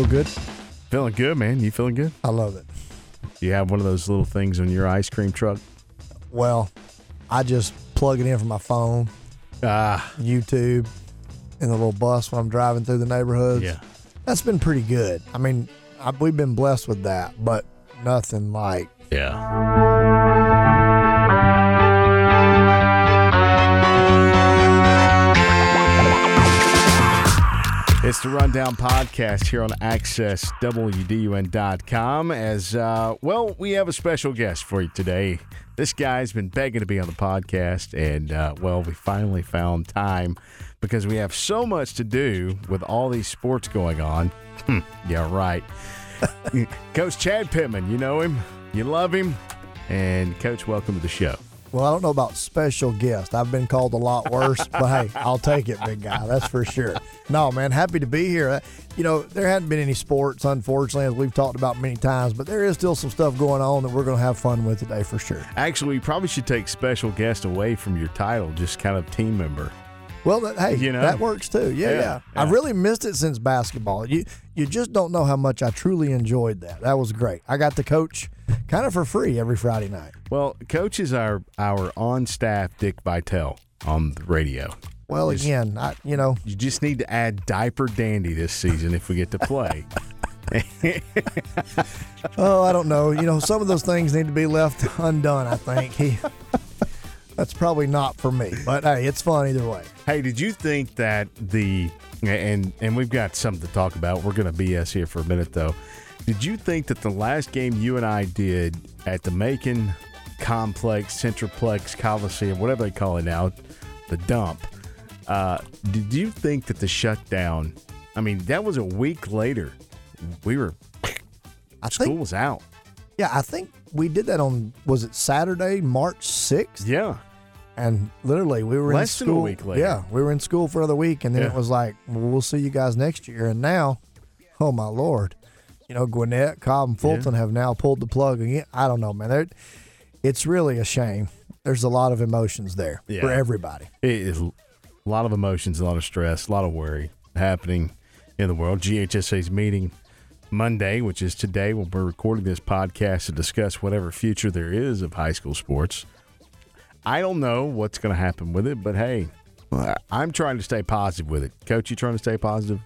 Feel good? Feeling good, man. You feeling good? I love it. You have one of those little things on your ice cream truck? Well, I just plug it in from my phone, Ah, YouTube, in the little bus when I'm driving through the neighborhoods. yeah. That's been pretty good. I mean, I, we've been blessed with that, but nothing like Yeah. It's the Rundown Podcast here on AccessWDUN.com. As uh, well, we have a special guest for you today. This guy's been begging to be on the podcast, and uh, well, we finally found time because we have so much to do with all these sports going on. Hmm, yeah, right. Coach Chad Pittman, you know him, you love him, and Coach, welcome to the show. Well, I don't know about special guest. I've been called a lot worse, but hey, I'll take it, big guy. That's for sure. No, man, happy to be here. You know, there hadn't been any sports, unfortunately, as we've talked about many times, but there is still some stuff going on that we're going to have fun with today for sure. Actually, we probably should take special guest away from your title, just kind of team member. Well, that, hey, You know? that works too. Yeah, Yeah, yeah, yeah. I've really missed it since basketball. You you just don't know how much I truly enjoyed that. That was great. I got to coach kind of for free every Friday night. Well, Coach is our our on staff Dick Vitale on the radio. Well, Is- again, I you know You just need to add Diaper Dandy this season if we get to play. Oh, I don't know. You know, some of those things need to be left undone. I think he. That's probably not for me, but hey, it's fun either way. hey, did you think that the and and we've got something to talk about. We're going to BS here for a minute though. Did you think that the last game you and I did at the Macon Complex, Centroplex Coliseum, whatever they call it now, the dump, uh, did you think that the shutdown? I mean, that was a week later. We were I school think, was out. yeah, I think we did that on was it Saturday, March sixth, Yeah, and literally we were Less in than a week later. Yeah, we were in school for another week, and then Yeah. it was like, well, we'll see you guys next year. And now, oh my lord, you know, Gwinnett, Cobb, and Fulton have now pulled the plug again. I don't know, man. They're, it's really a shame. There's a lot of emotions there Yeah. for everybody. it is a lot of emotions, a lot of stress, a lot of worry happening in the world. GHSA's meeting Monday, which is today, when we're recording this podcast to discuss whatever future there is of high school sports. I don't know what's going to happen with it, but hey, I'm trying to stay positive with it. Coach, you trying to stay positive?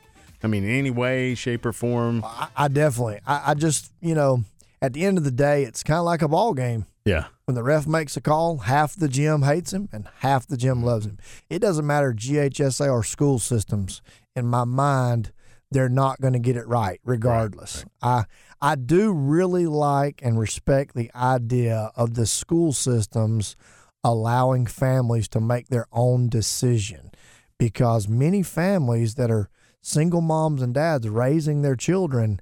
I mean, in any way, shape, or form? I, I definitely. I, I just, you know, at the end of the day, it's kind of like a ball game. Yeah. When the ref makes a call, half the gym hates him and half the gym mm-hmm. loves him. It doesn't matter GHSA or school systems. In my mind, they're not going to get it right, regardless. I I do really like and respect the idea of the school systems allowing families to make their own decision, because many families that are single moms and dads raising their children,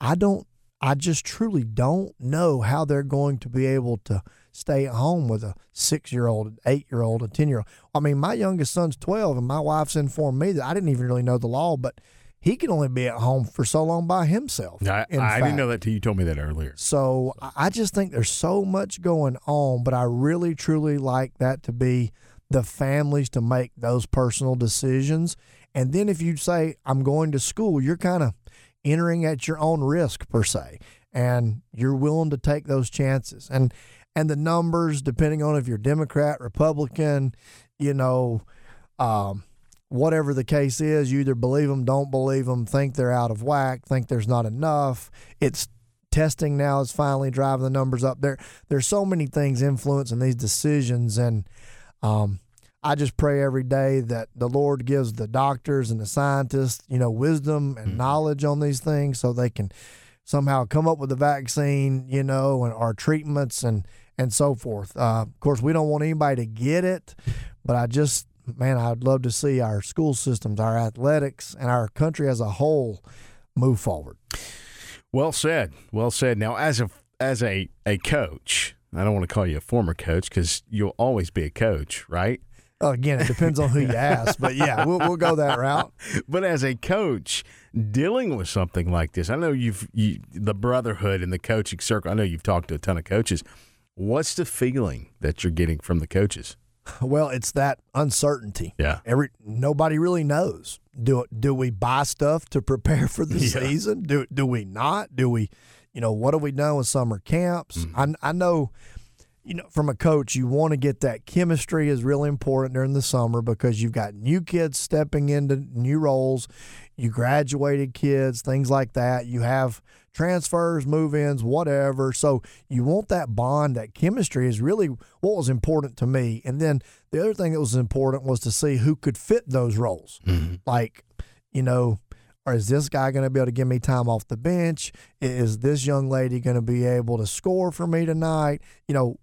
I don't I just truly don't know how they're going to be able to stay at home with a six year old, an eight year old, a 10 year old. I mean, my youngest son's 12, and my wife's informed me that I didn't even really know the law, but he can only be at home for so long by himself. I, I didn't know that till you told me that earlier. So I- I just think there's so much going on, but I really truly like that to be the families to make those personal decisions. And then if you say, I'm going to school, you're kind of entering at your own risk per se. And you're willing to take those chances. And and the numbers, depending on if you're Democrat, Republican, you know, um, whatever the case is, you either believe them, don't believe them, think they're out of whack, think there's not enough. It's testing now is finally driving the numbers up. There, there's so many things influencing these decisions, and um, I just pray every day that the Lord gives the doctors and the scientists, you know, wisdom and knowledge on these things, so they can somehow come up with a vaccine, you know, and our treatments and and so forth. Uh, of course, we don't want anybody to get it, but I just, man, I'd love to see our school systems, our athletics, and our country as a whole move forward. Well said. Well said. Now, as a as a a coach, I don't want to call you a former coach because you'll always be a coach, right? Again, it depends on who you ask, but yeah, we'll, we'll go that route. But as a coach, dealing with something like this, I know you've you, the brotherhood in the coaching circle. I know you've talked to a ton of coaches. What's the feeling that you're getting from the coaches? Well, it's that uncertainty. Yeah. Every nobody really knows. do do we buy stuff to prepare for the Yeah. season? Do do we not? Do we, you know, what have we done with summer camps? Mm-hmm. I I know, you know, from a coach, you want to get that chemistry is really important during the summer because you've got new kids stepping into new roles, you graduated kids, things like that. You have transfers, move-ins, whatever. So you want that bond, that chemistry is really what was important to me. And then the other thing that was important was to see who could fit those roles. Mm-hmm. Like, you know, or is this guy going to be able to give me time off the bench? Is this young lady going to be able to score for me tonight? You know,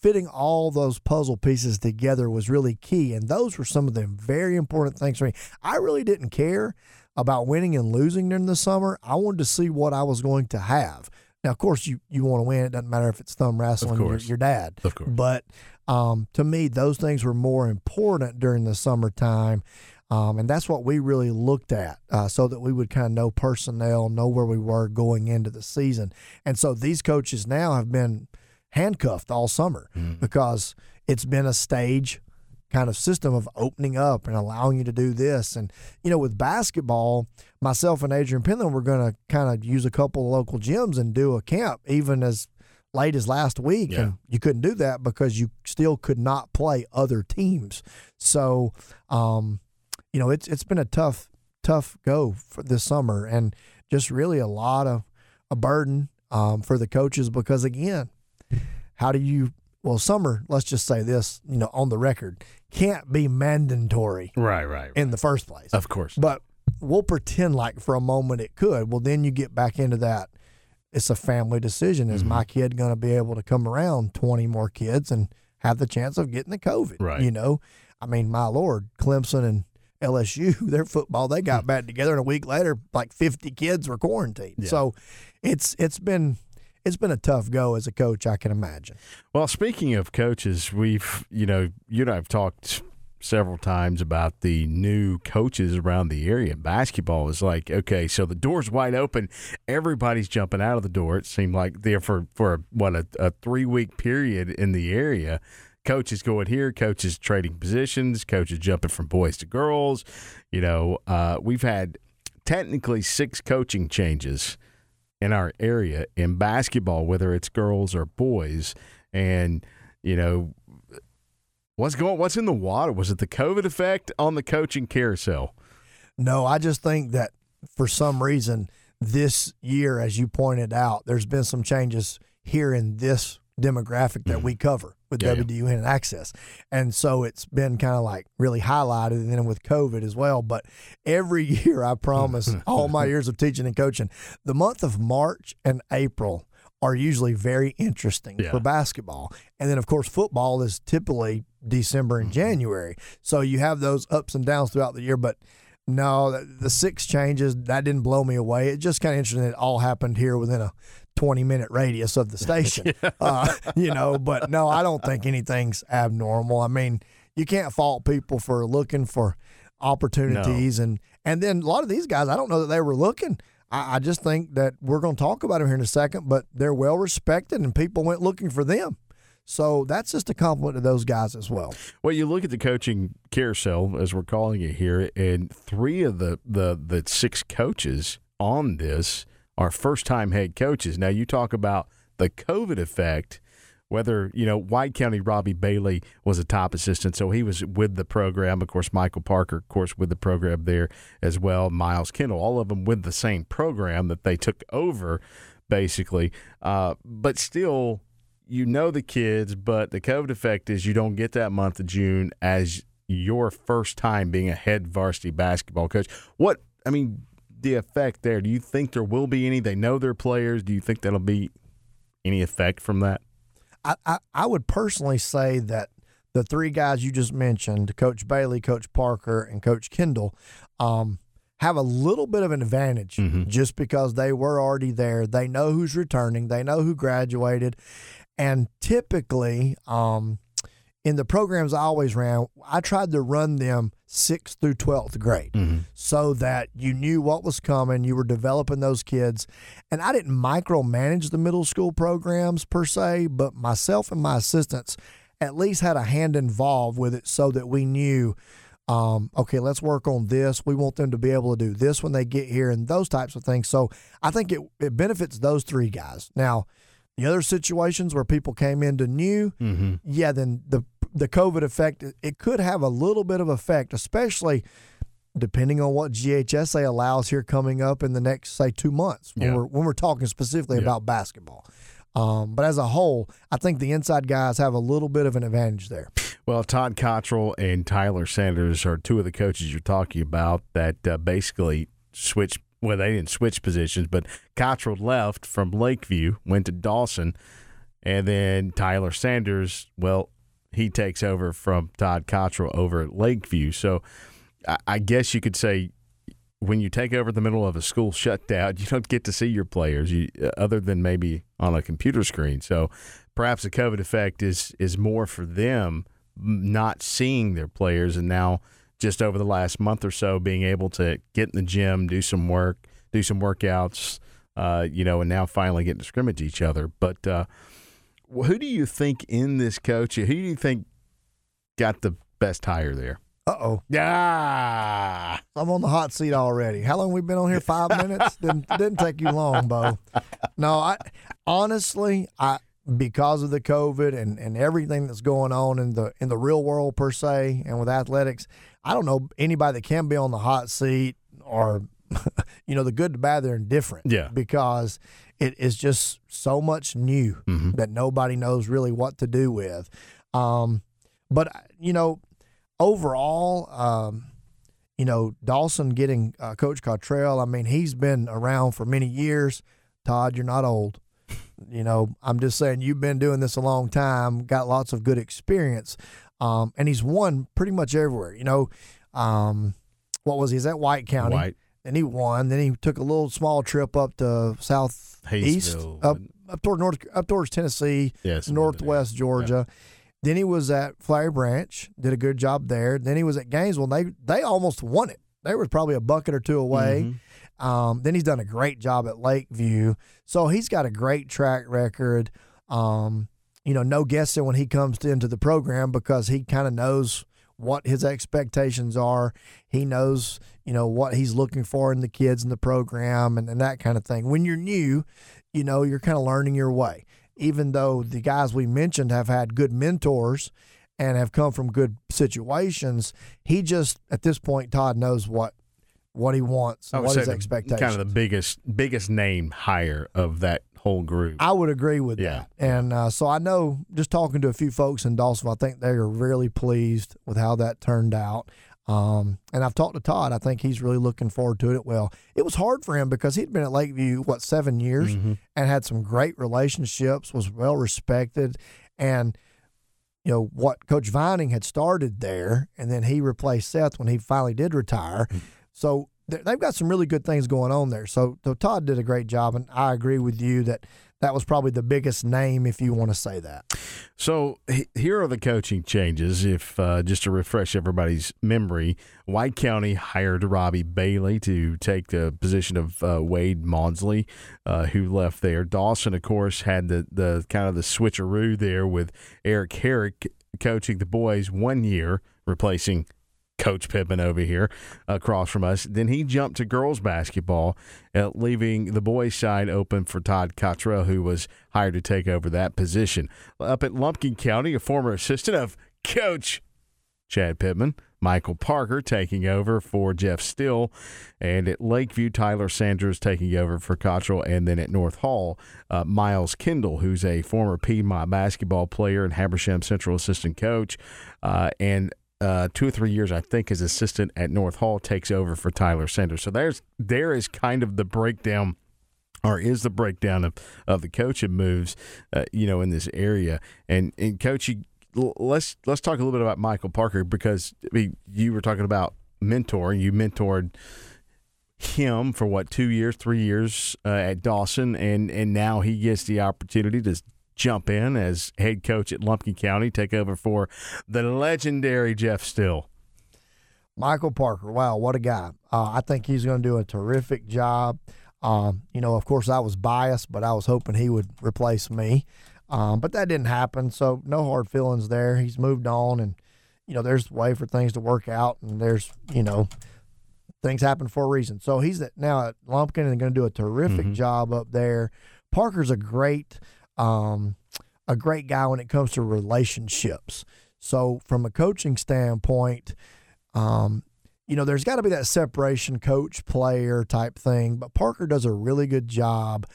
fitting all those puzzle pieces together was really key. And those were some of the very important things for me. I really didn't care about winning and losing during the summer. I wanted to see what I was going to have. Now, of course, you, you want to win. It doesn't matter if it's thumb wrestling, your, your dad. Of course. But um, to me, those things were more important during the summertime. Um, and that's what we really looked at uh, so that we would kind of know personnel, know where we were going into the season. And so these coaches now have been handcuffed all summer because it's been a stage kind of system of opening up and allowing you to do this. And, you know, with basketball, myself and Adrian Penland were going to kind of use a couple of local gyms and do a camp even as late as last week. Yeah. And you couldn't do that because you still could not play other teams. So, um, you know, it's it's been a tough, tough go for this summer and just really a lot of a burden um, for the coaches because again, how do you well summer let's just say this you know on the record can't be mandatory Right, right. in the first place Of course. but we'll pretend like for a moment it could well then you get back into that it's a family decision is Mm-hmm. my kid going to be able to come around 20 more kids and have the chance of getting the covid Right. you know i mean my lord clemson and lsu their football they got hmm. back together and a week later like 50 kids were quarantined Yeah. so it's it's been it's been a tough go as a coach i can imagine Well, speaking of coaches, we've, you know, you and I have talked several times about the new coaches around the area. Basketball is like, okay, so the door's wide open. Everybody's jumping out of the door. It seemed like there for, for what, a, a three week period in the area. Coaches going here, coaches trading positions, coaches jumping from boys to girls. You know, uh, we've had technically six coaching changes in our area in basketball, whether it's girls or boys. And, you know, what's going what's in the water? Was it the COVID effect on the coaching carousel? No, I just think that for some reason this year, as you pointed out, there's been some changes here in this demographic that we cover with Mm-hmm. Yeah, yeah. WDUN and Access. And so it's been kind of like really highlighted and then with COVID as well. But every year, I promise, all my years of teaching and coaching, the month of March and April are usually very interesting Yeah. for basketball. And then, of course, football is typically December Mm-hmm. and January. So you have those ups and downs throughout the year. But no, the- the six changes, that didn't blow me away. It just kind of interesting. It all happened here within a 20 minute radius of the station, uh, you know. But no, I don't think anything's abnormal. I mean, you can't fault people for looking for opportunities. And, and then a lot of these guys, I don't know that they were looking. I, I just think that we're going to talk about them here in a second, but they're well respected and people went looking for them. So that's just a compliment to those guys as well. Well, you look at the coaching carousel, as we're calling it here, and three of the, the, the six coaches on this are first time head coaches. Now, you talk about the COVID effect, whether, you know, White County Robbie Bailey was a top assistant, so he was with the program. Of course, Michael Parker, of course, with the program there as well. Miles Kendall, all of them with the same program that they took over, basically. Uh, but still, you know the kids, but the COVID effect is you don't get that month of June as your first time being a head varsity basketball coach. What I mean, the effect there. Do you think there will be any? They know their players. Do you think that'll be any effect from that? I, I, I would personally say that the three guys you just mentioned, Coach Bailey, Coach Parker, and Coach Kendall, um, have a little bit of an advantage just because they were already there. They know who's returning, they know who graduated. And typically, um, in the programs I always ran, I tried to run them sixth through 12th grade so that you knew what was coming. You were developing those kids. And I didn't micromanage the middle school programs per se, but myself and my assistants at least had a hand involved with it so that we knew Um, okay, let's work on this. We want them to be able to do this when they get here and those types of things. So I think it, it benefits those three guys. Now, the other situations where people came into new, Mm-hmm. yeah, then the the COVID effect it could have a little bit of effect, especially depending on what GHSA allows here coming up in the next say two months when Yeah. we're when we're talking specifically Yeah. about basketball. Um, but as a whole, I think the inside guys have a little bit of an advantage there. Well, Todd Cottrell and Tyler Sanders are two of the coaches you're talking about that uh, basically switched. Well, they didn't switch positions, but Cottrell left from Lakeview, went to Dawson, and then Tyler Sanders, well, he takes over from Todd Cottrell over at Lakeview. So I, guess you could say when you take over the middle of a school shutdown, you don't get to see your players, you, uh, other than maybe on a computer screen. So perhaps the COVID effect is is more for them not seeing their players, and now just over the last month or so being able to get in the gym, do some work, do some workouts, uh, you know, and now finally getting to scrimmage each other. But uh, who do you think in this coach? Who do you think got the best hire there? Uh oh, Yeah. I'm on the hot seat already. How long we been on here? Five minutes? didn't didn't take you long, Bo. No, I honestly, I because of the COVID and, and everything that's going on in the in the real world per se, and with athletics, I don't know anybody that can be on the hot seat or you know the good, the bad, they're indifferent. Yeah. because it is just so much new Mhm. that nobody knows really what to do with. Um, but you know, overall, um, you know, Dawson getting uh, Coach Cottrell. I mean, he's been around for many years. Todd, you're not old. You know, I'm just saying you've been doing this a long time, got lots of good experience, um, and he's won pretty much everywhere. You know, um, what was he? He's at White County. White. Then he won. Then he took a little small trip up to south east, up up toward north, up towards Tennessee, Yes. northwest Georgia. Then he was at Flowery Branch, did a good job there. Then he was at Gainesville. And they they almost won it. They was probably a bucket or two away. Mm-hmm. Um, then he's done a great job at Lakeview, so he's got a great track record. Um, you know, no guessing when he comes into the program because he kind of knows what his expectations are. He knows, you know, what he's looking for in the kids in the program and, and that kind of thing. When you're new, you know, you're kind of learning your way. Even though the guys we mentioned have had good mentors and have come from good situations, he just at this point, Todd knows what what he wants and what his expectations. Kind of the biggest biggest name hire of that whole group. I would agree with Yeah. that. And uh, so I know, just talking to a few folks in Dawsonville, I think they are really pleased with how that turned out. Um, and I've talked to Todd. I think he's really looking forward to it. Well, it was hard for him because he'd been at Lakeview what seven years Mhm. and had some great relationships, was well respected, and you know what Coach Vining had started there, and then he replaced Seth when he finally did retire. So th- they've got some really good things going on there. So, so Todd did a great job, and I agree with you that that was probably the biggest name, if you want to say that. So here are the coaching changes. If uh, just to refresh everybody's memory, White County hired Robbie Bailey to take the position of uh, Wade Maudsley, uh, who left there. Dawson, of course, had the the kind of the switcheroo there with Eric Herrick coaching the boys one year, replacing Coach Pippin over here across from us. Then he jumped to girls basketball, uh, leaving the boys' side open for Todd Cottrell, who was hired to take over that position. Up at Lumpkin County, a former assistant of Coach Chad Pittman, Michael Parker taking over for Jeff Steele, and at Lakeview, Tyler Sanders taking over for Cottrell, and then at North Hall, uh, Miles Kendall, who's a former Piedmont basketball player and Habersham Central assistant coach, uh, and uh, two or three years, I think, as assistant at North Hall, takes over for Tyler Sanders. So there's there is kind of the breakdown or is the breakdown of, of the coaching moves, uh, you know, in this area. And and coach, you, let's let's talk a little bit about Michael Parker because I mean, you were talking about mentoring. You mentored him for what two years, three years uh, at Dawson, and and now he gets the opportunity to jump in as head coach at Lumpkin County, take over for the legendary Jeff Steele. Michael Parker, wow, what a guy. Uh, I think he's going to do a terrific job. Um, you know, of course, I was biased, but I was hoping he would replace me. Um, but that didn't happen, so no hard feelings there. He's moved on, and you know, there's a way for things to work out, and there's you know, things happen for a reason. So he's at, now at Lumpkin and going to do a terrific Mhm. job up there. Parker's a great, um, a great guy when it comes to relationships. So from a coaching standpoint, um, you know, there's got to be that separation coach player type thing, but Parker does a really good job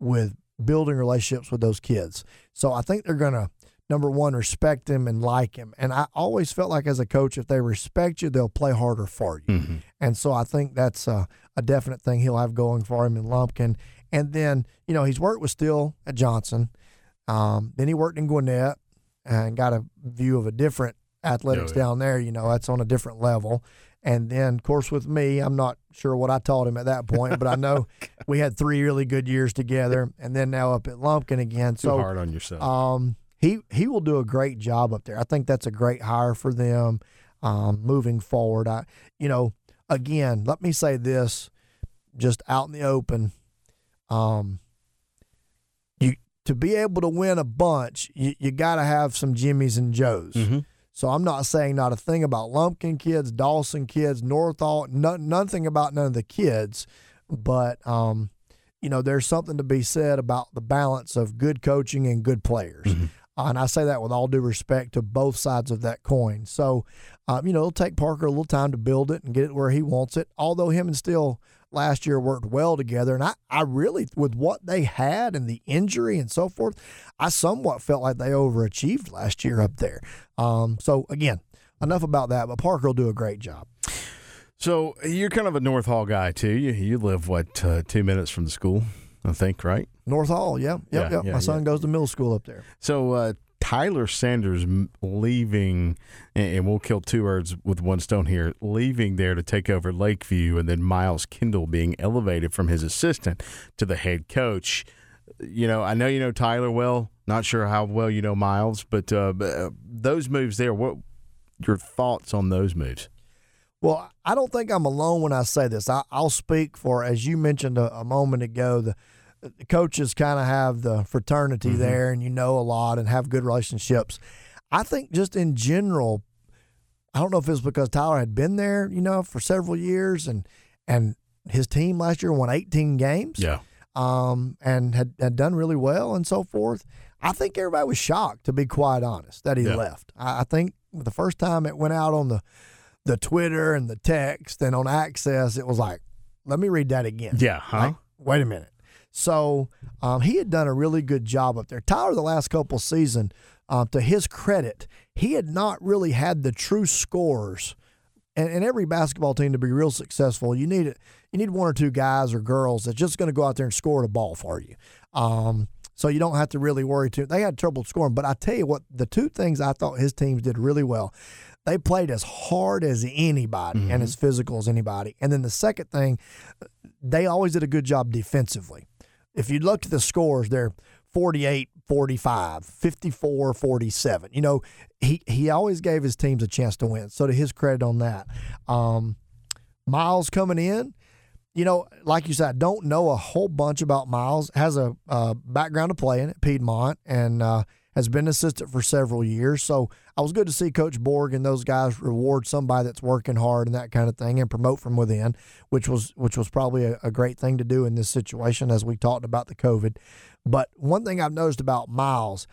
with building relationships with those kids. So I think they're going to number one respect him and like him. And I always felt like as a coach, if they respect you, they'll play harder for you. Mhm. And so I think that's a, a definite thing he'll have going for him in Lumpkin. And then, you know, he's worked with Steele at Johnson. Um, then he worked in Gwinnett and got a view of a different athletics Oh, yeah. down there. You know, that's on a different level. And then, of course, with me, I'm not sure what I taught him at that point, but I know we had three really good years together. And then now up at Lumpkin again. Too So hard on yourself. um, he he will do a great job up there. I think that's a great hire for them um, moving forward. I, you know, again, let me say this, just out in the open, um, you to be able to win a bunch, you, you got to have some Jimmys and Joes. Mhm. So I'm not saying not a thing about Lumpkin kids, Dawson kids, North Hall, no, nothing about none of the kids, but um, you know, there's something to be said about the balance of good coaching and good players. Mhm. Uh, and I say that with all due respect to both sides of that coin. So, um, you know, it'll take Parker a little time to build it and get it where he wants it. Although him and Steele last year worked well together. And I, I really, with what they had and the injury and so forth, I somewhat felt like they overachieved last year up there. Um, so, again, enough about that. But Parker will do a great job. So you're kind of a North Hall guy too. You you live what uh, two minutes from the school, I think, right? North Hall, yeah, yep, Yeah, yep. yeah, My son yeah. goes to middle school up there. So uh, Tyler Sanders leaving, and we'll kill two birds with one stone here, leaving there to take over Lakeview, and then Miles Kendall being elevated from his assistant to the head coach. You know, I know you know Tyler well. Not sure how well you know Miles, but uh, uh, those moves there. What your thoughts on those moves? Well, I don't think I'm alone when I say this. I, I'll speak for, as you mentioned a, a moment ago, the coaches kind of have the fraternity Mhm. there and you know a lot and have good relationships. I think just in general, I don't know if it's because Tyler had been there, you know, for several years and and his team last year won 18 games Yeah, um, and had, had done really well and so forth. I think everybody was shocked, to be quite honest, that he Yeah. left. I, I think the first time it went out on the the Twitter and the text and on Access, it was like, let me read that again. yeah, huh? Like, wait a minute. So um, he had done a really good job up there. Tyler, the last couple season, uh, to his credit, he had not really had the true scores. And, and every basketball team to be real successful, you need it. You need one or two guys or girls that's just going to go out there and score the ball for you. Um, so you don't have to really worry too. They had trouble scoring, but I tell you what, the two things I thought his teams did really well. They played as hard as anybody and as physical as anybody. And then the second thing, they always did a good job defensively. If you look at the scores, they're 48 45, 54 47. You know, he, he always gave his teams a chance to win. So to his credit on that. Um, Miles coming in, you know, like you said, I don't know a whole bunch about Miles. Has a uh, background of playing at Piedmont and uh, has been an assistant for several years. So I was good to see Coach Borg and those guys reward somebody that's working hard and that kind of thing and promote from within, which was which was probably a, a great thing to do in this situation as we talked about the COVID. But one thing I've noticed about Miles,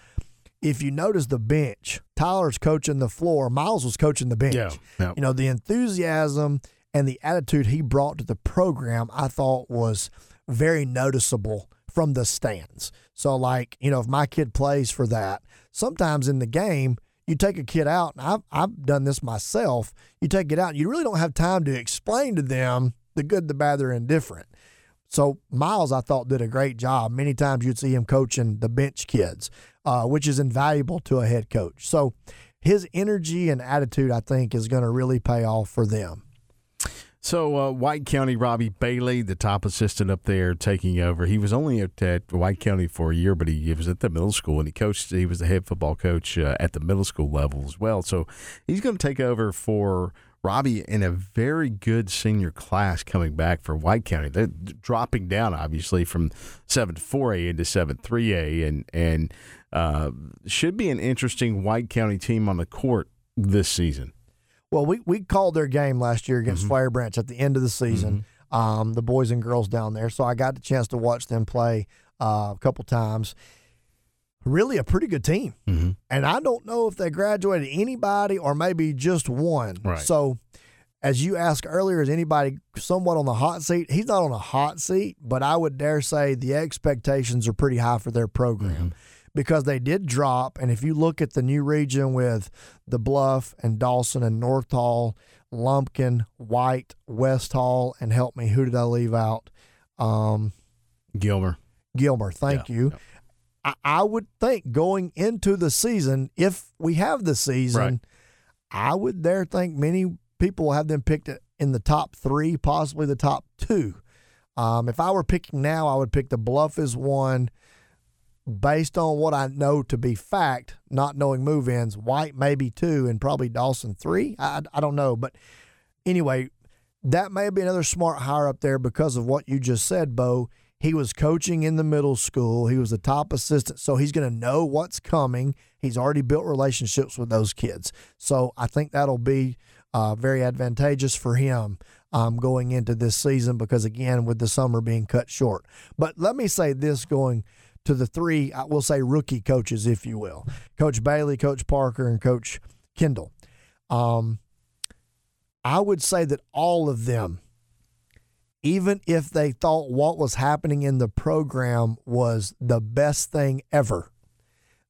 if you notice the bench, Tyler's coaching the floor, Miles was coaching the bench Yeah, yeah. you know the enthusiasm and the attitude he brought to the program i thought was very noticeable from the stands so like you know if my kid plays for that sometimes in the game you take a kid out and i've, I've done this myself you take it out and you really don't have time to explain to them the good the bad the indifferent so Miles, I thought, did a great job. Many times you'd see him coaching the bench kids, uh, which is invaluable to a head coach. So his energy and attitude, I think, is going to really pay off for them. So uh, White County, Robbie Bailey, the top assistant up there, taking over. He was only at, at White County for a year, but he was at the middle school and he coached. He was the head football coach uh, at the middle school level as well. So he's going to take over for Robbie in a very good senior class coming back for White County. They're dropping down obviously from seven four A into seven three A, and and uh, should be an interesting White County team on the court this season? Well, we, we called their game last year against Flowery Branch at the end of the season, um, the boys and girls down there. So I got the chance to watch them play uh, a couple times. Really, a pretty good team. Mhm. And I don't know if they graduated anybody or maybe just one. Right. So, as you asked earlier, is anybody somewhat on the hot seat? He's not on a hot seat, but I would dare say the expectations are pretty high for their program because they did drop. And if you look at the new region with the Bluff and Dawson and North Hall, Lumpkin, White, West Hall, and help me, who did I leave out? Um, Gilmer. Gilmer. Thank Yeah, you. yeah. I, I would think going into the season, if we have the season, Right. I would there think many people will have them picked in the top three, possibly the top two. Um, if I were picking now, I would pick the Bluff as one based on what I know to be fact, not knowing move ins. White maybe two, and probably Dawson three. I, I- don't know. But anyway, that may be another smart hire up there because of what you just said, Bo. He was coaching in the middle school. He was the top assistant, so he's going to know what's coming. He's already built relationships with those kids, so I think that'll be uh, very advantageous for him um, going into this season. Because again, with the summer being cut short, but let me say this: going to the three, I will say rookie coaches, if you will, Coach Bailey, Coach Parker, and Coach Kendall. Um, I would say that all of them, even if they thought what was happening in the program was the best thing ever,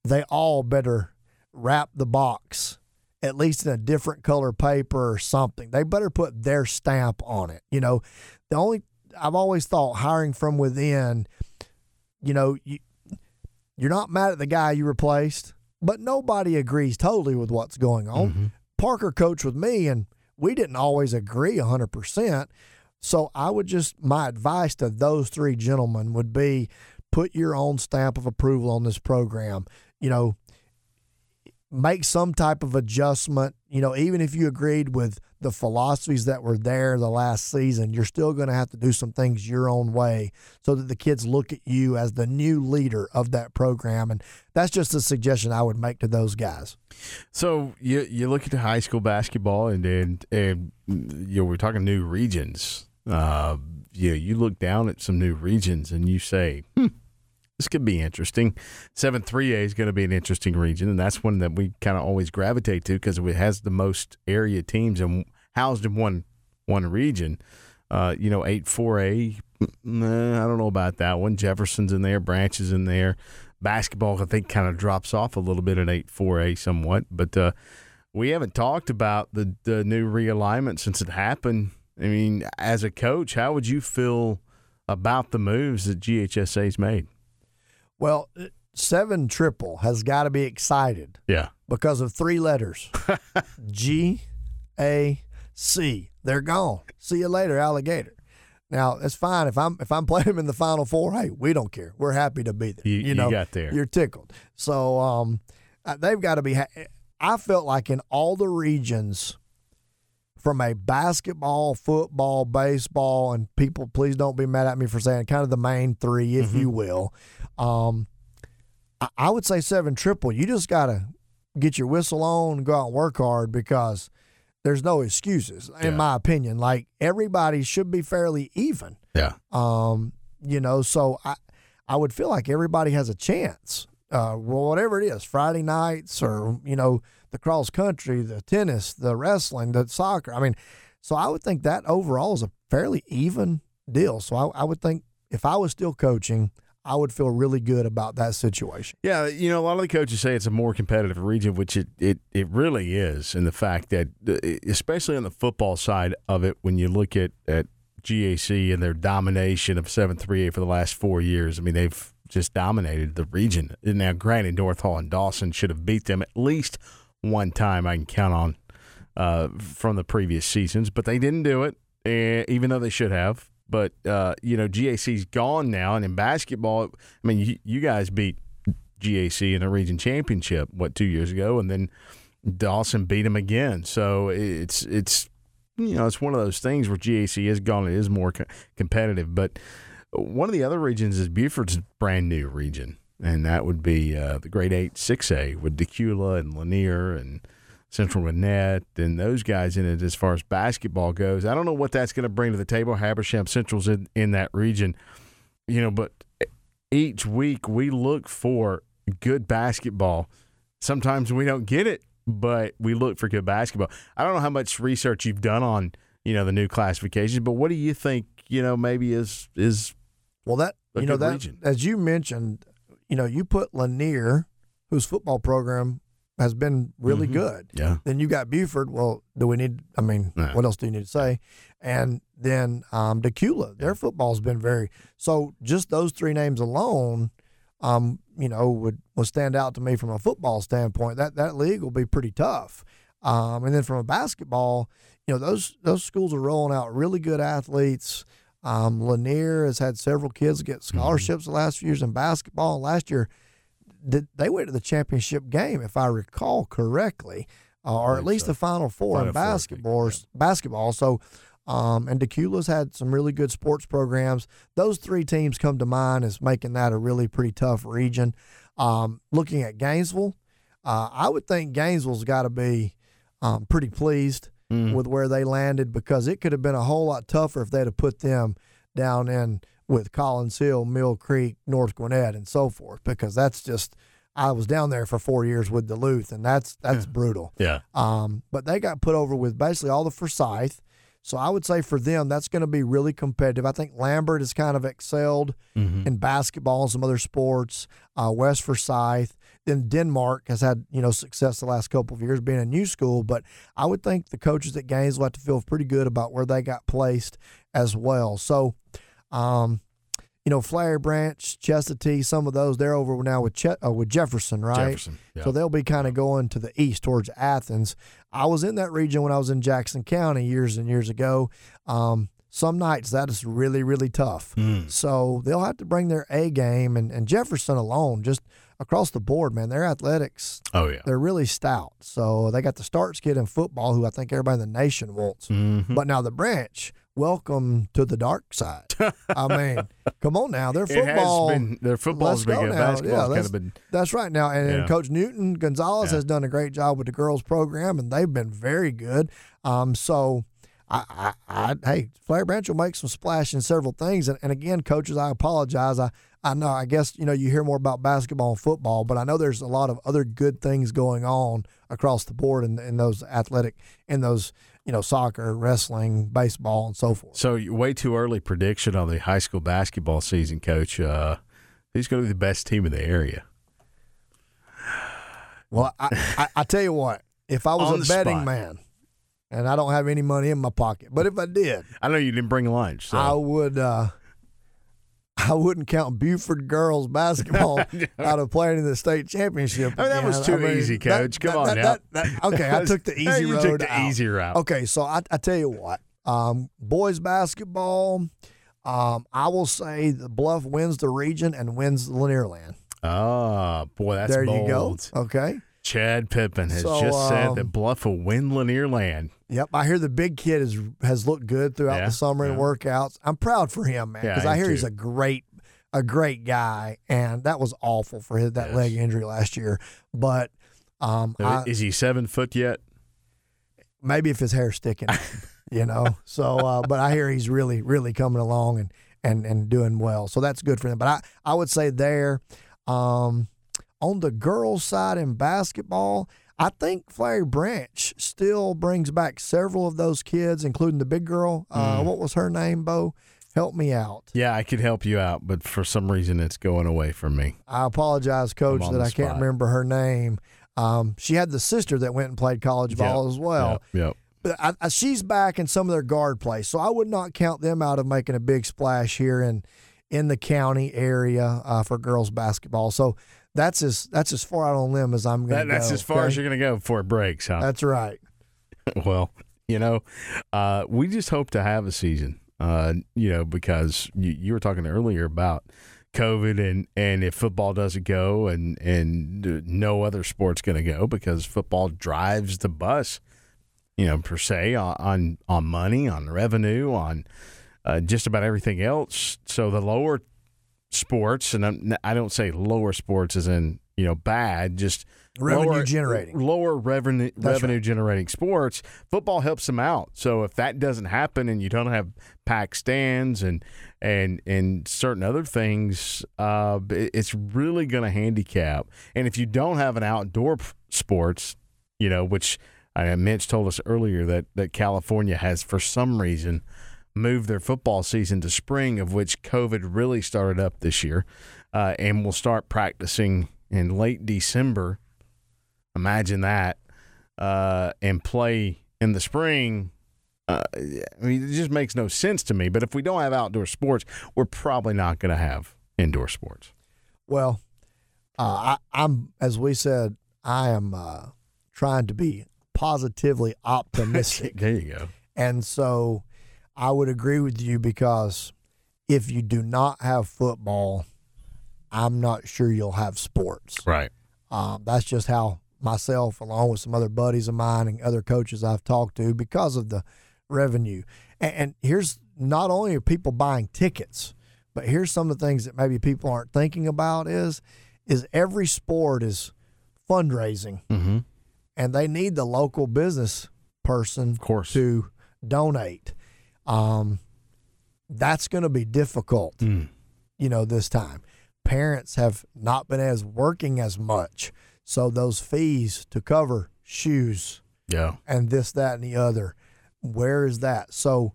they all better wrap the box at least in a different color paper or something. They better put their stamp on it. You know, the only I've always thought hiring from within, you know, you, you're not mad at the guy you replaced, but nobody agrees totally with what's going on. Mm-hmm. Parker coached with me, and we didn't always agree 100%. So I would just, my advice to those three gentlemen would be put your own stamp of approval on this program. You know, make some type of adjustment. You know, even if you agreed with the philosophies that were there the last season, you're still going to have to do some things your own way so that the kids look at you as the new leader of that program. And that's just a suggestion I would make to those guys. So you you look at the high school basketball and and, and you know we're talking new regions. Uh, you you look down at some new regions and you say, hmm, this could be interesting. Seven three A is going to be an interesting region, and that's one that we kind of always gravitate to because it has the most area teams and housed in one one region. Uh, you know, eight four A. Nah, I don't know about that one. Jefferson's in there, Branches in there. Basketball, I think, kind of drops off a little bit at eight four A somewhat, but uh, we haven't talked about the the new realignment since it happened. I mean, as a coach, how would you feel about the moves that GHSA's made? Well, seven triple has got to be excited Yeah, because of three letters G A C. They're gone. See you later, alligator. Now it's fine if I'm if I'm playing them in the final four. Hey, we don't care. We're happy to be there. You- you know, got there. You're tickled. So um, uh, they've got to be. Ha- I felt like in all the regions, from a basketball, football, baseball, and people, please don't be mad at me for saying kind of the main three, if you will. Um, I, I would say seven triple. You just got to get your whistle on and go out and work hard because there's no excuses, in my opinion. Like everybody should be fairly even. yeah. Um, you know, so I I would feel like everybody has a chance. Uh, well, whatever it is, Friday nights or you know the cross country, the tennis, the wrestling, the soccer. I mean, so I would think that overall is a fairly even deal. So I, I would think if I was still coaching, I would feel really good about that situation. Yeah, you know, a lot of the coaches say it's a more competitive region, which it, it, it really is. in the fact that, uh, especially on the football side of it, when you look at, at GAC and their domination of 7 3A for the last four years, I mean, they've just dominated the region. Now, granted, North Hall and Dawson should have beat them at least one time, I can count on uh, from the previous seasons, but they didn't do it, eh, even though they should have. But uh, you know, GAC's gone now, and in basketball, I mean, you, you guys beat GAC in a region championship what two years ago, and then Dawson beat them again. So it's it's you know it's one of those things where GAC is gone. It is more co- competitive, but one of the other regions is Buford's brand new region, and that would be uh, the Grade Eight Six A with Dacula and Lanier and Central Gwinnett and those guys in it as far as basketball goes. I don't know what that's going to bring to the table. Habersham Central's in, in that region, you know, but each week we look for good basketball. Sometimes we don't get it, but we look for good basketball. I don't know how much research you've done on, you know, the new classifications, but what do you think, you know, maybe is is well that you know that region? as you mentioned, you know, you put Lanier, whose football program has been really mm-hmm. good. Yeah. Then you got Buford. Well, do we need? I mean, what else do you need to say? And then um, Dacula, their football's been very. So just those three names alone, um, you know, would would stand out to me from a football standpoint. That that league will be pretty tough. Um, and then from a basketball, you know, those those schools are rolling out really good athletes. Um, Lanier has had several kids get mm-hmm. scholarships mm-hmm. the last few years in basketball. Last year, they went to the championship game, if I recall correctly, uh, or at least so. the Final Four Final in basketball. Four, yeah. Basketball. So, um, and Dacula's had some really good sports programs. Those three teams come to mind as making that a really pretty tough region. Um, looking at Gainesville, uh, I would think Gainesville's got to be um, pretty pleased mm. with where they landed because it could have been a whole lot tougher if they'd have put them down in with Collins Hill, Mill Creek, North Gwinnett, and so forth, because that's just I was down there for four years with Duluth, and that's that's yeah. brutal. Yeah. Um, but they got put over with basically all the Forsyth. So I would say for them, that's going to be really competitive. I think Lambert has kind of excelled mm-hmm. in basketball and some other sports. Uh, West Forsyth, then Denmark has had you know success the last couple of years being a new school. But I would think the coaches at Gainesville have to feel pretty good about where they got placed as well. So um, you know, Flowery Branch, Chestatee, some of those they're over now with che- uh, with Jefferson, right? Jefferson, yeah. So they'll be kind of going to the east towards Athens. I was in that region when I was in Jackson County years and years ago. Um, some nights that is really really tough. Mm. So they'll have to bring their A game and, and Jefferson alone just across the board, man. Their athletics, oh yeah, they're really stout. So they got the starts kid in football, who I think everybody in the nation wants. Mm-hmm. But now the branch welcome to the dark side. I mean, come on now, their football, been, their football's been good. Basketball's yeah, kind of been. That's right now, and, yeah. and Coach Newton Gonzalez yeah. has done a great job with the girls program, and they've been very good. Um, so. I, I, I, hey, Flowery Branch will make some splash in several things. And, and again, coaches, I apologize. I, I know, I guess, you know, you hear more about basketball and football, but I know there's a lot of other good things going on across the board in, in those athletic, in those you know, soccer, wrestling, baseball, and so forth. So, way too early prediction on the high school basketball season, Coach. Uh, who's going to be the best team in the area? Well, I, I, I tell you what, if I was a betting spot. man, and I don't have any money in my pocket, but if I did, I know you didn't bring lunch. So. I would. Uh, I wouldn't count Buford girls basketball out of playing in the state championship. I mean, that was too I mean, easy, Coach. That, Come that, on that, now. okay, I took the easy you road. took the out. easy route. Okay, so I, I tell you what, um, boys basketball. Um, I will say the Bluff wins the region and wins the Lanier Land. Oh boy, that's there bold. you go. Okay, Chad Pittman has so, just said um, that Bluff will win Lanier Land. Yep, I hear the big kid has has looked good throughout yeah, the summer yeah. in workouts. I'm proud for him, man, because yeah, I hear too. he's a great a great guy, and that was awful for his, that yes. leg injury last year. But um, I, is he seven foot yet? Maybe if his hair's sticking, you know. So, uh, but I hear he's really, really coming along and and and doing well. So that's good for them. But I I would say there, um, on the girls' side in basketball. I think Flowery Branch still brings back several of those kids, including the big girl. Uh, mm. What was her name, Bo? Help me out. Yeah, I could help you out, but for some reason it's going away from me. I apologize, Coach, that I spot. can't remember her name. Um, she had the sister that went and played college ball yep, as well. Yep. yep. But I, I, she's back in some of their guard play, so I would not count them out of making a big splash here in in the county area uh, for girls basketball. So that's as that's as far out on limb as I'm going to that, That's as far okay? as you're going to go before it breaks, huh? That's right. well, you know, uh, we just hope to have a season uh, you know, because you, you were talking earlier about COVID and, and if football doesn't go and, and no other sport's going to go because football drives the bus, you know, per se on, on, on money, on revenue, on uh, just about everything else. So the lower sports, and I'm, I do not say lower sports as in you know, bad. Just Revenue lower, generating. lower revenue That's revenue right. generating sports. Football helps them out. So if that doesn't happen and you don't have packed stands and and and certain other things, uh, it's really going to handicap. And if you don't have an outdoor p- sports, you know, which I Mitch told us earlier that that California has for some reason moved their football season to spring, of which COVID really started up this year, uh, and will start practicing in late December. Imagine that, uh, and play in the spring. Uh, I mean, it just makes no sense to me. But if we don't have outdoor sports, we're probably not going to have indoor sports. Well, uh, I, I'm as we said, I am uh, trying to be positively optimistic, There you go. and so I would agree with you because if you do not have football, I'm not sure you'll have sports. Right. Um, that's just how myself, along with some other buddies of mine and other coaches I've talked to, because of the revenue. And, and here's not only are people buying tickets, but here's some of the things that maybe people aren't thinking about is is every sport is fundraising, Mm-hmm. and they need the local business person Of course. to donate. Um, that's going to be difficult Mm. you know, this time. Parents have not been as working as much. So those fees to cover shoes Yeah. and this, that, and the other, where is that? So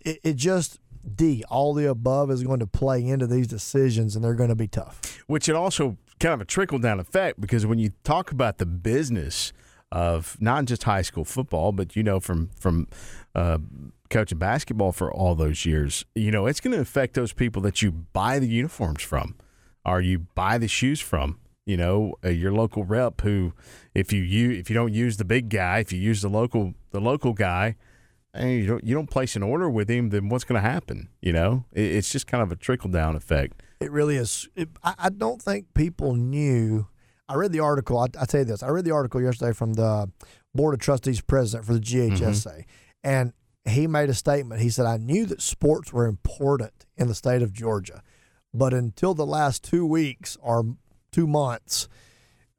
it, it just, D, all the above is going to play into these decisions and they're going to be tough. which it also kind of a trickle down effect because when you talk about the business of not just high school football, but you know from from uh, coaching basketball for all those years, you know it's going to affect those people that you buy the uniforms from, or you buy the shoes from. You know uh, your local rep who, if you u- if you don't use the big guy, if you use the local the local guy, and you don't you don't place an order with him, then what's going to happen? You know it, it's just kind of a trickle down effect. It really is. It, I, I don't think people knew. I read the article. I, I tell you this. I read the article yesterday from the board of trustees president for the GHSA, and he made a statement. He said, "I knew that sports were important in the state of Georgia, but until the last two weeks or two months."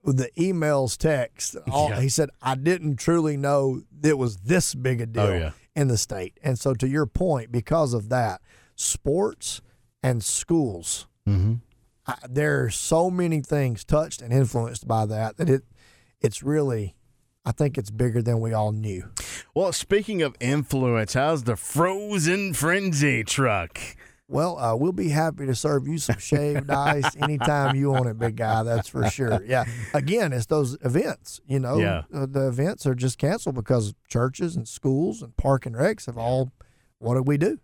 with The emails, text, all, Yeah. he said, I didn't truly know it was this big a deal Oh, yeah. in the state. And so, to your point, because of that, sports and schools Mm-hmm. I, there are so many things touched and influenced by that that it it's really I think it's bigger than we all knew. Well, speaking of influence, how's the Frozen Frenzy truck? Well, uh, we'll be happy to serve you some shaved ice anytime you want it, big guy. That's for sure. Yeah. Again, it's those events. You know, Yeah. uh, the events are just canceled because churches and schools and park and recs have all. What did we do?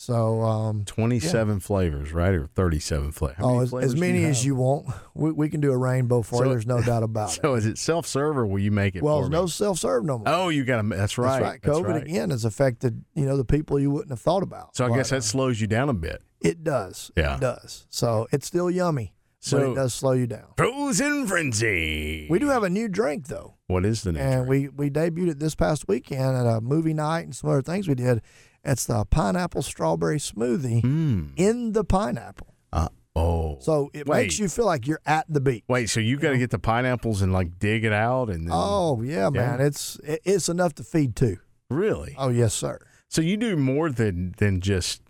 So, um, 27 flavors, right? Or 37 flavors. How oh, as, flavors as many you as you want. We, we can do a rainbow for So- you. There's no doubt about it. So is it self serve or will you make it Well, there's no self serve no more. Oh, you got to. That's right. That's right. That's COVID right. again has affected you know the people you wouldn't have thought about. So I But, guess uh, that slows you down a bit. it does. Yeah. it does. So it's still yummy, but So- it does slow you down. Frozen Frenzy. We do have a new drink though, What is the name? and we we debuted it this past weekend at a movie night and some other things we did. It's the pineapple strawberry smoothie Mm. in the pineapple, Uh, oh. so it Wait. makes you feel like you're at the beach. Wait, so you got to get the pineapples and like dig it out and then. Oh yeah, man, it's it, it's enough to feed two. Really? Oh yes, sir. So you do more than than just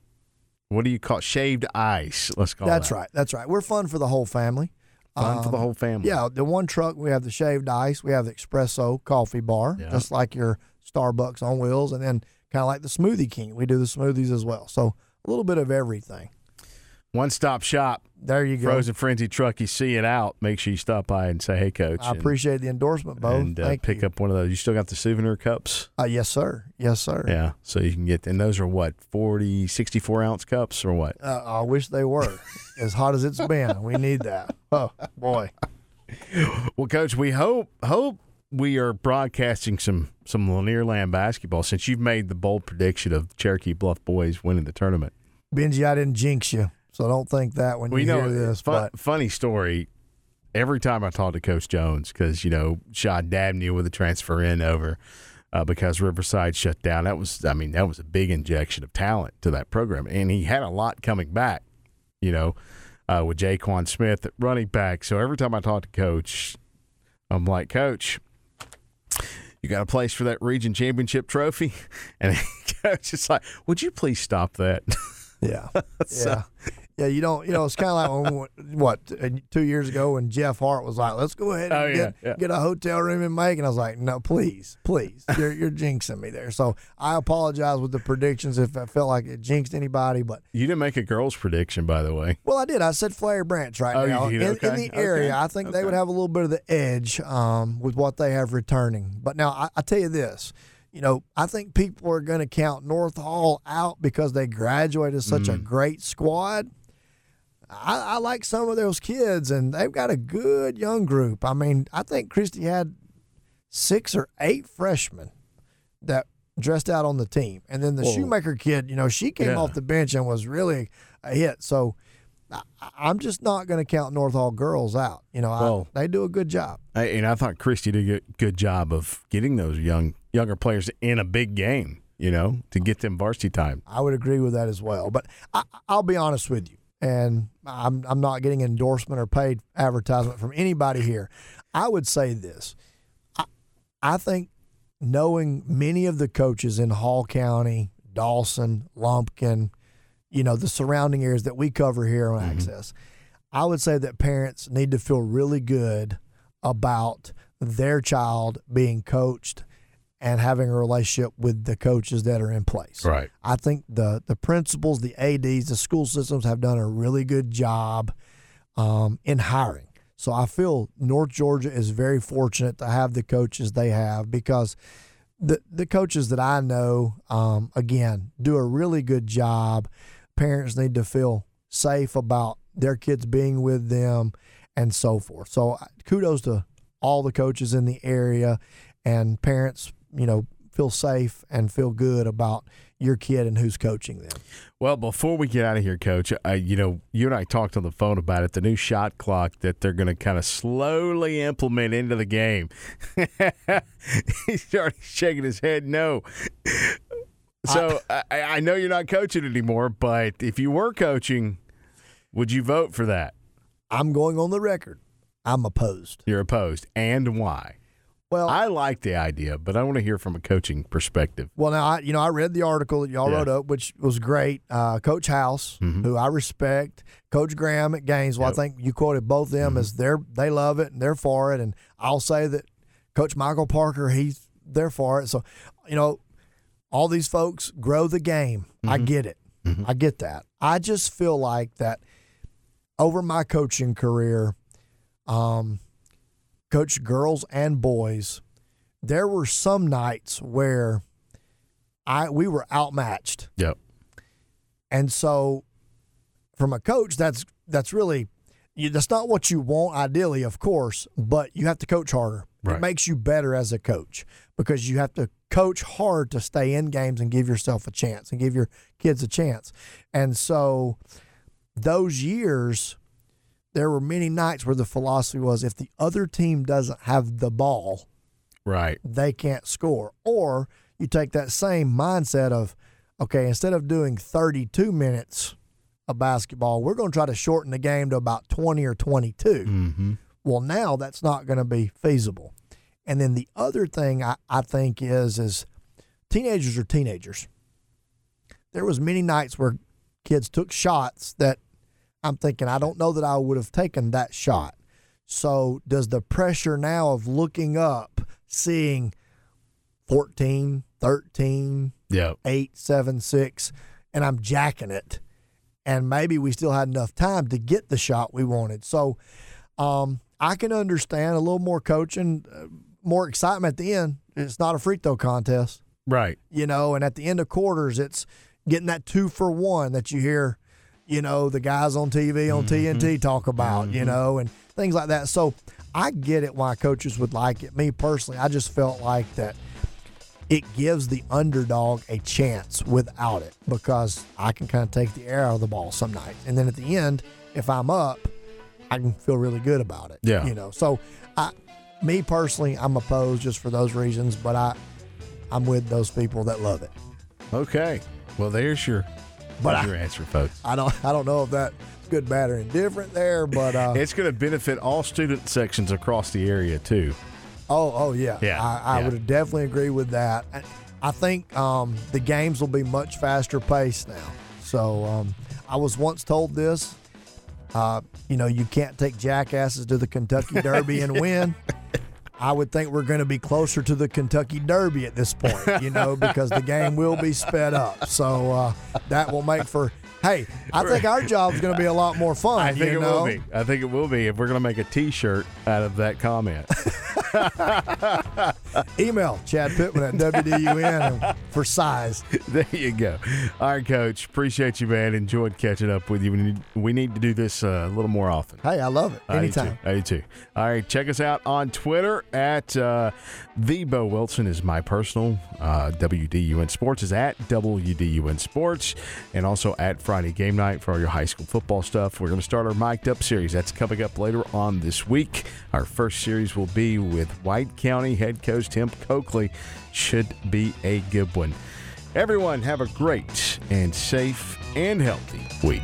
what do you call it? shaved ice? Let's call it. That's that. right. That's right. We're fun for the whole family. Fun for the Um, whole family. Yeah, the one truck we have the shaved ice, we have the espresso coffee bar, Yeah. just like your Starbucks on wheels, and then kind of like the Smoothie King, we do the smoothies as well. So a little bit of everything. One stop shop. There you go. Frozen Frenzy truck. You see it out. Make sure you stop by and say, "Hey, coach." I and- appreciate the endorsement, Bo. and uh, Thank pick you. up one of those. You still got the souvenir cups? Uh, yes, sir. Yes, sir. Yeah. So you can get, and those are what, 40, 64 ounce cups or what? Uh, I wish they were as hot as it's been. We need that. Oh boy. Well, coach, we hope hope we are broadcasting some some Lanier Land basketball since you've made the bold prediction of Cherokee Bluff boys winning the tournament. Benji, I didn't jinx you, so don't think that when Well, you know, hear this. fun, funny story. Every time I talk to Coach Jones, because you know, Shad Dabney with a transfer in over uh, because Riverside shut down. That was, I mean, that was a big injection of talent to that program, and he had a lot coming back. You know, uh, with Jaquan Smith at running back. So every time I talk to Coach, I'm like, Coach, you got a place for that region championship trophy? And Coach is like, Would you please stop that? Yeah, yeah, yeah. You don't, you know, it's kind of like when, what two years ago when Jeff Hart was like, "Let's go ahead and Oh, yeah, get, yeah. get a hotel room in Macon." I was like, "No, please, please, you're you're jinxing me there." So I apologize with the predictions if I felt like it jinxed anybody, but you didn't make a girls prediction, by the way. well, I did. I said Flowery Branch right Oh, now in, Okay, in the area. okay, I think they would have a little bit of the edge um, with what they have returning. But now I, I tell you this. You know, I think people are going to count North Hall out because they graduated such Mm. a great squad. I, I like some of those kids, and they've got a good young group. I mean, I think Christie had six or eight freshmen that dressed out on the team, and then the Whoa. Shoemaker kid, you know, she came Yeah. off the bench and was really a hit. So I, I'm just not going to count North Hall girls out. You know, Well- I, they do a good job. I, and I thought Christie did a good, good job of getting those young younger players in a big game. You know, to get them varsity time. I would agree with that as well. But I, I'll be honest with you, and I'm I'm not getting endorsement or paid advertisement from anybody here. I would say this: I, I think knowing many of the coaches in Hall County, Dawson, Lumpkin, you know the surrounding areas that we cover here on mm-hmm. Access, I would say that parents need to feel really good about their child being coached and having a relationship with the coaches that are in place. Right. I think the the principals, the ads, the school systems have done a really good job um, in hiring. So I feel North Georgia is very fortunate to have the coaches they have because the the coaches that I know, um, again, do a really good job. Parents need to feel safe about their kids being with them and so forth. So uh, kudos to all the coaches in the area and parents, you know, feel safe and feel good about your kid and who's coaching them. Well, before we get out of here, Coach, I, you know, you and I talked on the phone about it. The new shot clock that they're going to kind of slowly implement into the game. He's already shaking his head. No. So I, I know you're not coaching anymore, but if you were coaching, would you vote for that? I'm going on the record. I'm opposed. You're opposed, and why? Well, I like the idea, but I want to hear from a coaching perspective. Well, now I, you know, I read the article that y'all Yeah. wrote up, which was great. Uh, Coach House, Mhm. who I respect, Coach Graham at Gainesville. Yep. I think you quoted both of them as they're they love it and they're for it. And I'll say that Coach Michael Parker, he's they're for it. So, you know, all these folks grow the game. I get it. I get that. I just feel like that over my coaching career, um, coach girls and boys, there were some nights where I we were outmatched. Yep. And so from a coach that's that's really you, that's not what you want ideally, of course, but you have to coach harder. Right. It makes you better as a coach because you have to coach hard to stay in games and give yourself a chance and give your kids a chance. And so those years there were many nights where the philosophy was if the other team doesn't have the ball, Right. they can't score. Or you take that same mindset of, okay, instead of doing 32 minutes of basketball, we're going to try to shorten the game to about 20 or 22. Mm-hmm. Well, now that's not going to be feasible. And then the other thing I, I think is is teenagers are teenagers. There was many nights where kids took shots that I'm thinking I don't know that I would have taken that shot. So does the pressure now of looking up, seeing 14, 13, Yep. 8, 7, 6, and I'm jacking it. And maybe we still had enough time to get the shot we wanted. So um, I can understand a little more coaching, uh, more excitement at the end. It's not a free throw contest, Right. you know, and at the end of quarters, it's getting that two for one that you hear, you know, the guys on TV, on mm-hmm. TNT talk about, you mm-hmm. know, and things like that. So I get it why coaches would like it. Me personally, I just felt like that it gives the underdog a chance without it because I can kind of take the air out of the ball some nights. And then at the end, if I'm up, I can feel really good about it. Yeah. You know, so I, me personally, I'm opposed just for those reasons, but I, I'm with those people that love it. Okay. Well, there's your, But there's I- your answer, folks. I don't, I don't know if that good, bad, or indifferent there, but uh, it's going to benefit all student sections across the area too. Oh, oh yeah, yeah. I, I yeah. would definitely agree with that. I think um, the games will be much faster paced now. So um, I was once told this. Uh, you know, you can't take jackasses to the Kentucky Derby and win. I would think we're going to be closer to the Kentucky Derby at this point, you know, because the game will be sped up. So uh, that will make for. Hey, I think our job is going to be a lot more fun. I think it know? will be. I think it will be if we're going to make a T-shirt out of that comment. Email Chad Pittman at WDUN for size. there you go. All right, Coach. Appreciate you, man. Enjoyed catching up with you. We need, we need to do this uh, a little more often. Hey, I love it. Anytime. I do, too. I do too. All right, check us out on Twitter at uh, the Bo Wilson is my personal. Uh, WDUN Sports is at WDUN Sports, and also at Friday Game Night for all your high school football stuff. We're going to start our mic'd up series. That's coming up later on this week. Our first series will be with White County head coach Tim Coakley. Should be a good one. Everyone, have a great and safe and healthy week.